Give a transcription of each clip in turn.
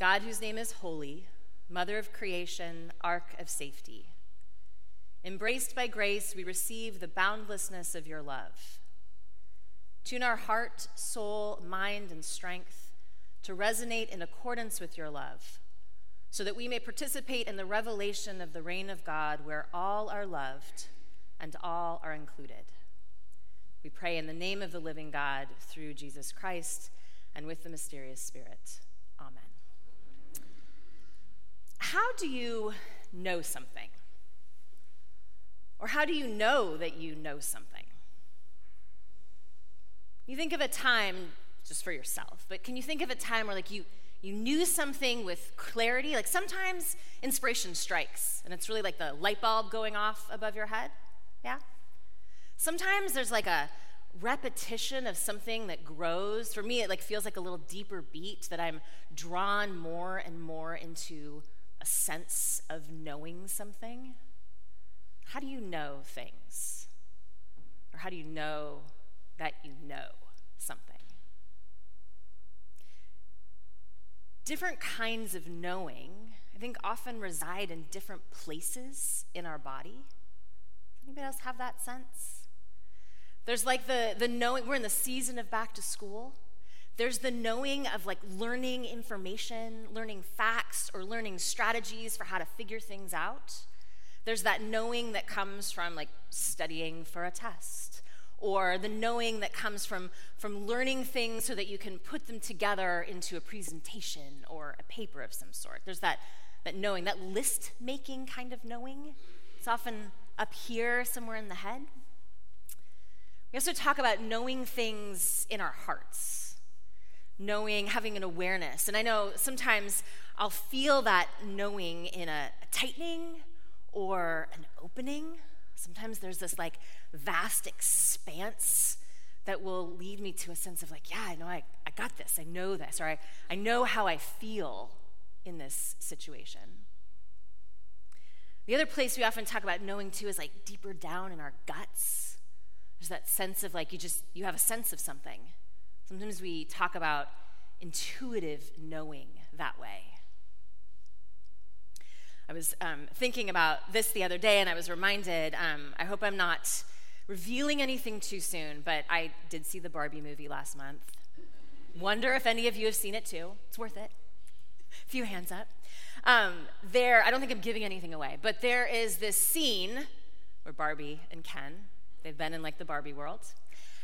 God, whose name is holy, mother of creation, ark of safety. Embraced by grace, we receive the boundlessness of your love. Tune our heart, soul, mind, and strength to resonate in accordance with your love, so that we may participate in the revelation of the reign of God where all are loved and all are included. We pray in the name of the living God through Jesus Christ and with the mysterious Spirit. How do you know something? Or how do you know that you know something? You think of a time, just for yourself, but can you think of a time where like you you knew something with clarity? Like sometimes inspiration strikes and it's really like the light bulb going off above your head. Yeah? Sometimes there's like a repetition of something that grows. For me, it like feels like a little deeper beat that I'm drawn more and more into a sense of knowing something. How do you know things? Or how do you know that you know something? Different kinds of knowing, I think, often reside in different places in our body. Anybody else have that sense? There's like the, the knowing, we're in the season of back to school. There's the knowing of like learning information, learning facts, or learning strategies for how to figure things out. There's that knowing that comes from like studying for a test, or the knowing that comes from, from learning things so that you can put them together into a presentation or a paper of some sort. There's that, that knowing, that list making kind of knowing. It's often up here somewhere in the head. We also talk about knowing things in our hearts, knowing, having an awareness. And I know sometimes I'll feel that knowing in a, tightening or an opening. Sometimes there's this like vast expanse that will lead me to a sense of like, yeah, I know I, I got this, I know this, or I, I know how I feel in this situation. The other place we often talk about knowing too is like deeper down in our guts. There's that sense of like you just, you have a sense of something. Sometimes we talk about intuitive knowing that way. I was um, thinking about this the other day and I was reminded, um, I hope I'm not revealing anything too soon, but I did see the Barbie movie last month. Wonder if any of you have seen it too. It's worth it. A few hands up. Um, there, I don't think I'm giving anything away, but there is this scene where Barbie and Ken, they've been in like the Barbie world,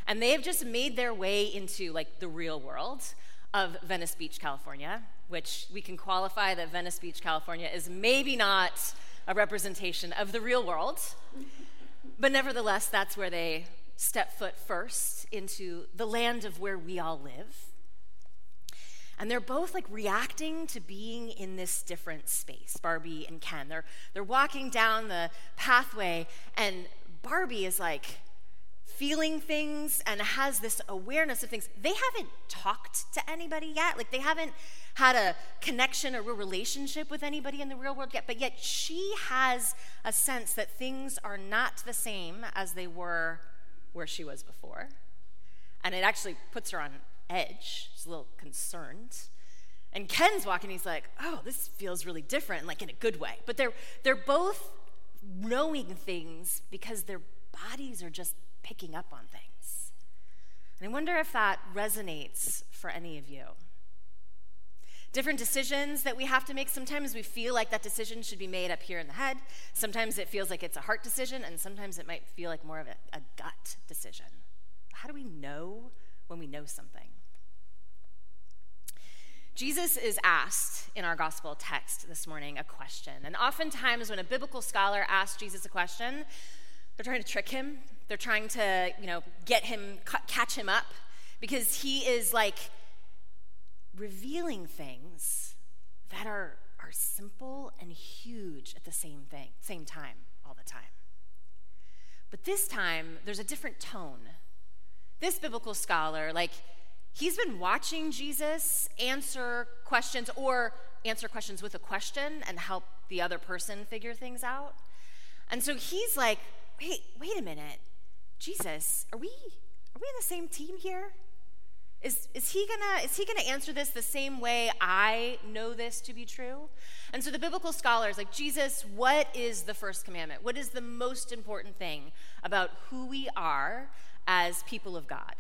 and they have just made their way into like the real world of Venice Beach, California, which we can qualify that Venice Beach, California is maybe not a representation of the real world, but nevertheless, that's where they step foot first into the land of where we all live. And they're both like reacting to being in this different space, Barbie and Ken. They're, they're walking down the pathway, and Barbie is like feeling things and has this awareness of things. They haven't talked to anybody yet. Like they haven't had a connection or a relationship with anybody in the real world yet, but yet she has a sense that things are not the same as they were where she was before. And it actually puts her on edge. She's a little concerned. And Ken's walking, he's like, oh, this feels really different, like in a good way. But they're, they're both knowing things because their bodies are just picking up on things. And I wonder if that resonates for any of you. Different decisions that we have to make, sometimes we feel like that decision should be made up here in the head. Sometimes it feels like it's a heart decision, and sometimes it might feel like more of a, a gut decision. How do we know when we know something? Jesus is asked in our gospel text this morning a question. And oftentimes, when a biblical scholar asks Jesus a question, they're trying to trick him. They're trying to, you know, get him, catch him up, because he is like revealing things that are, are simple and huge at the same thing, same time, all the time. But this time, there's a different tone. This biblical scholar, like, he's been watching Jesus answer questions or answer questions with a question and help the other person figure things out. And so he's like, wait, wait a minute. Jesus, are we are we in the same team here? Is, is, he gonna, is he gonna answer this the same way I know this to be true? And so the biblical scholars, like, Jesus, what is the first commandment? What is the most important thing about who we are as people of God?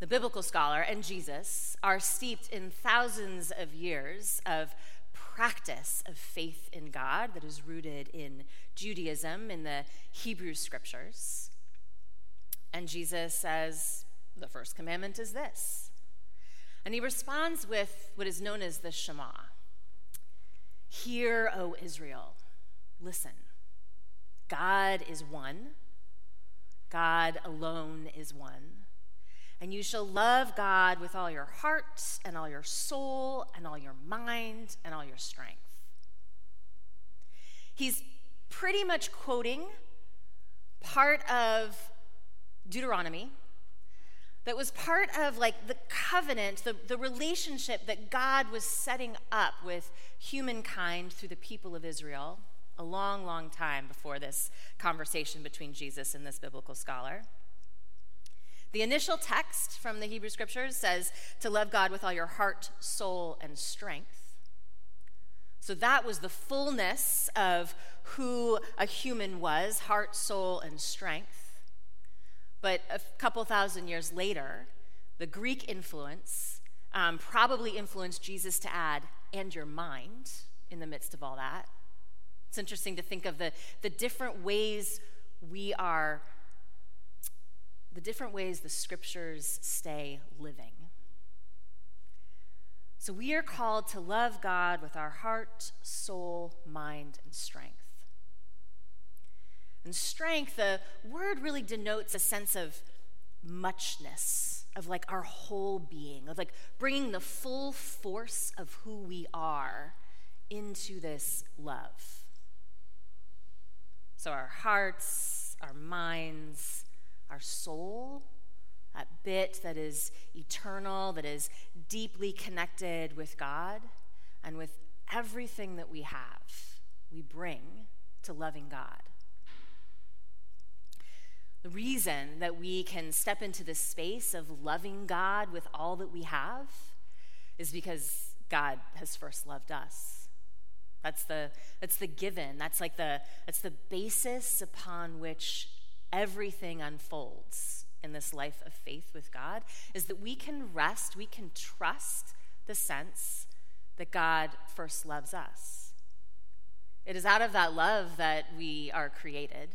The biblical scholar and Jesus are steeped in thousands of years of practice of faith in God that is rooted in Judaism, in the Hebrew scriptures. And Jesus says, the first commandment is this. And he responds with what is known as the Shema Hear, O Israel, listen. God is one, God alone is one. And you shall love God with all your heart and all your soul and all your mind and all your strength. He's pretty much quoting part of Deuteronomy that was part of like the covenant, the, the relationship that God was setting up with humankind through the people of Israel a long, long time before this conversation between Jesus and this biblical scholar. The initial text from the Hebrew scriptures says to love God with all your heart, soul, and strength. So that was the fullness of who a human was heart, soul, and strength. But a couple thousand years later, the Greek influence um, probably influenced Jesus to add, and your mind in the midst of all that. It's interesting to think of the, the different ways we are the different ways the scriptures stay living. So we are called to love God with our heart, soul, mind, and strength. And strength, the word really denotes a sense of muchness, of like our whole being, of like bringing the full force of who we are into this love. So our hearts, our minds, our soul, that bit that is eternal, that is deeply connected with God and with everything that we have, we bring to loving God. The reason that we can step into this space of loving God with all that we have is because God has first loved us. That's the, that's the given. That's like the, that's the basis upon which everything unfolds in this life of faith with God is that we can rest, we can trust the sense that God first loves us. It is out of that love that we are created.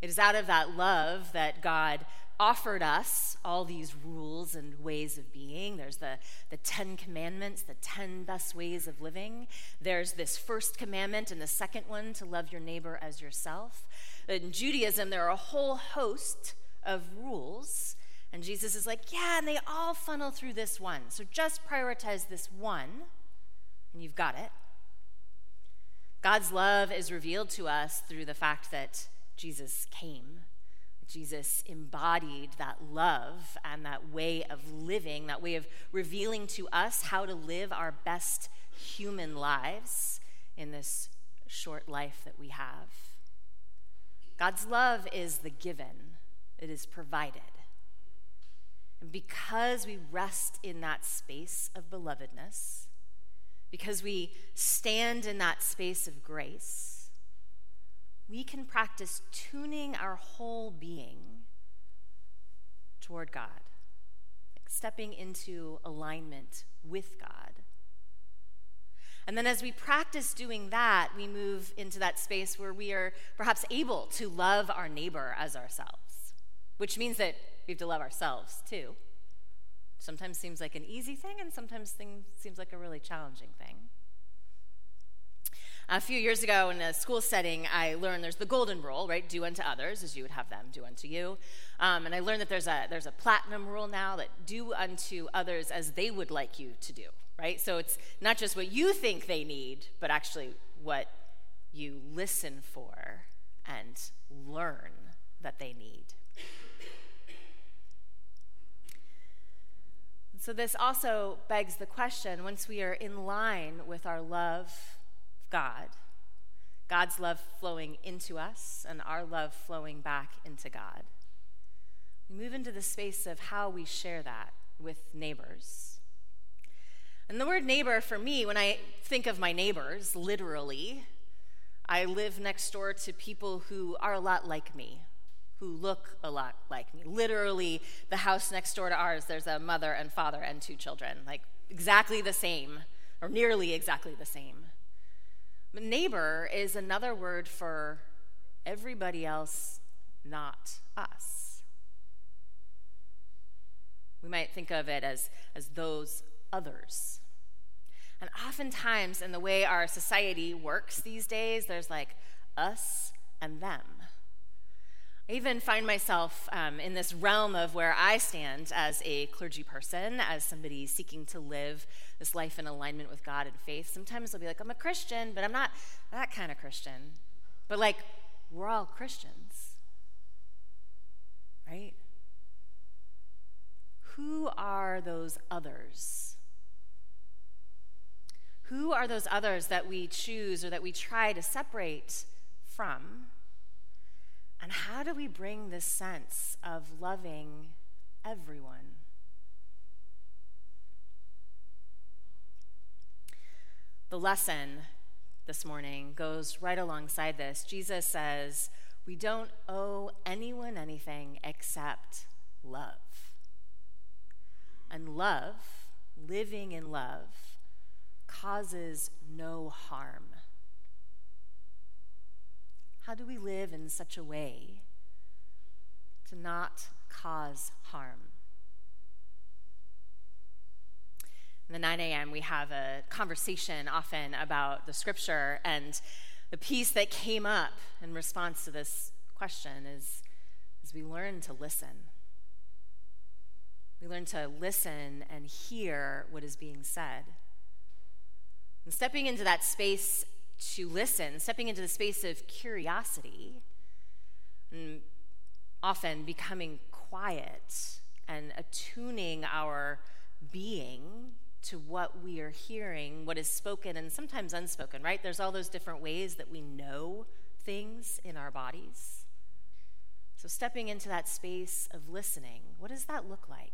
It is out of that love that God offered us all these rules and ways of being. There's the, the Ten Commandments, the 10 best ways of living. There's this first commandment and the second one to love your neighbor as yourself. In Judaism, there are a whole host of rules. And Jesus is like, yeah, and they all funnel through this one. So just prioritize this one, and you've got it. God's love is revealed to us through the fact that Jesus came. Jesus embodied that love and that way of living, that way of revealing to us how to live our best human lives in this short life that we have. God's love is the given, it is provided. And because we rest in that space of belovedness, because we stand in that space of grace, we can practice tuning our whole being toward God, stepping into alignment with God. And then as we practice doing that, we move into that space where we are perhaps able to love our neighbor as ourselves, which means that we have to love ourselves too. Sometimes seems like an easy thing, and sometimes things seems like a really challenging thing. A few years ago in a school setting, I learned there's the golden rule, right? Do unto others as you would have them do unto you. Um, and I learned that there's a, there's a platinum rule now that do unto others as they would like you to do right? So it's not just what you think they need, but actually what you listen for and learn that they need. So, this also begs the question once we are in line with our love God, God's love flowing into us and our love flowing back into God, we move into the space of how we share that with neighbors. And the word neighbor for me, when I think of my neighbors, literally, I live next door to people who are a lot like me, who look a lot like me. Literally, the house next door to ours, there's a mother and father and two children, like exactly the same, or nearly exactly the same. Neighbor is another word for everybody else, not us. We might think of it as, as those others. And oftentimes, in the way our society works these days, there's like us and them. I even find myself um, in this realm of where I stand as a clergy person, as somebody seeking to live this life in alignment with God and faith. Sometimes I'll be like, I'm a Christian, but I'm not that kind of Christian. But like, we're all Christians, right? Who are those others? Who are those others that we choose or that we try to separate from? And how do we bring this sense of loving everyone? The lesson this morning goes right alongside this. Jesus says, We don't owe anyone anything except love. And love, living in love, causes no harm. How do we live in such a way to not cause harm? In the 9 a.m., we have a conversation often about the scripture, and the piece that came up in response to this question is, is we learn to listen. We learn to listen and hear what is being said. And stepping into that space to listen, stepping into the space of curiosity, and often becoming quiet and attuning our being to what we are hearing, what is spoken and sometimes unspoken, right? There's all those different ways that we know things in our bodies. So, stepping into that space of listening, what does that look like?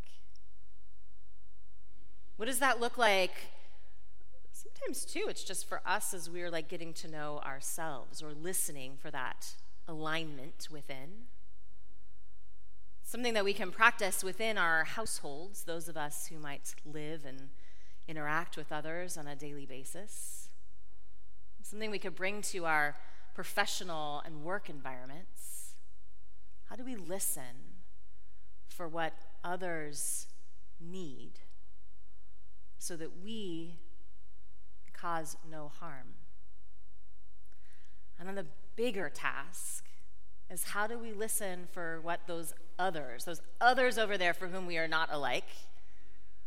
What does that look like sometimes too it's just for us as we're like getting to know ourselves or listening for that alignment within. Something that we can practice within our households those of us who might live and interact with others on a daily basis. Something we could bring to our professional and work environments. How do we listen for what others need so that we cause no harm. And then the bigger task is how do we listen for what those others, those others over there for whom we are not alike,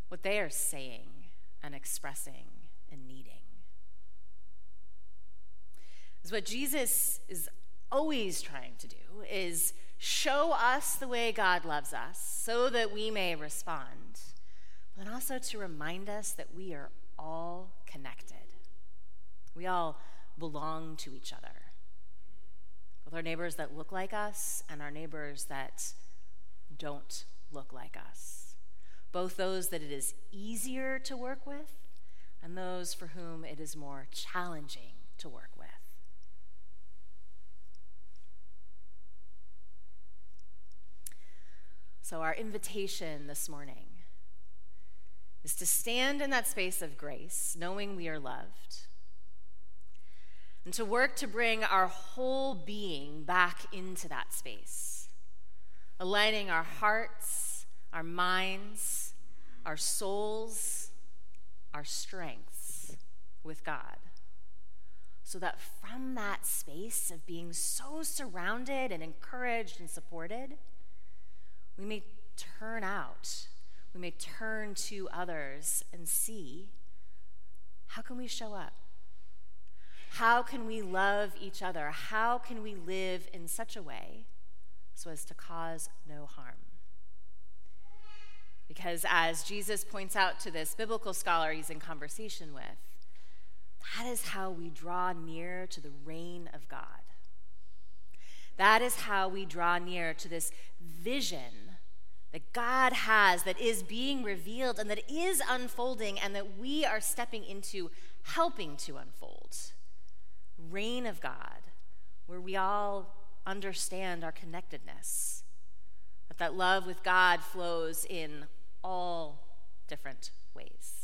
what they are saying and expressing and needing? Is what Jesus is always trying to do is show us the way God loves us so that we may respond, but also to remind us that we are all connected. We all belong to each other. With our neighbors that look like us and our neighbors that don't look like us. Both those that it is easier to work with and those for whom it is more challenging to work with. So, our invitation this morning is to stand in that space of grace, knowing we are loved and to work to bring our whole being back into that space, aligning our hearts, our minds, our souls, our strengths with God. So that from that space of being so surrounded and encouraged and supported, we may turn out, we may turn to others and see how can we show up? How can we love each other? How can we live in such a way so as to cause no harm? Because as Jesus points out to this biblical scholar he's in conversation with, that is how we draw near to the reign of God. That is how we draw near to this vision that God has, that is being revealed, and that is unfolding, and that we are stepping into helping to unfold. Reign of God, where we all understand our connectedness, that that love with God flows in all different ways.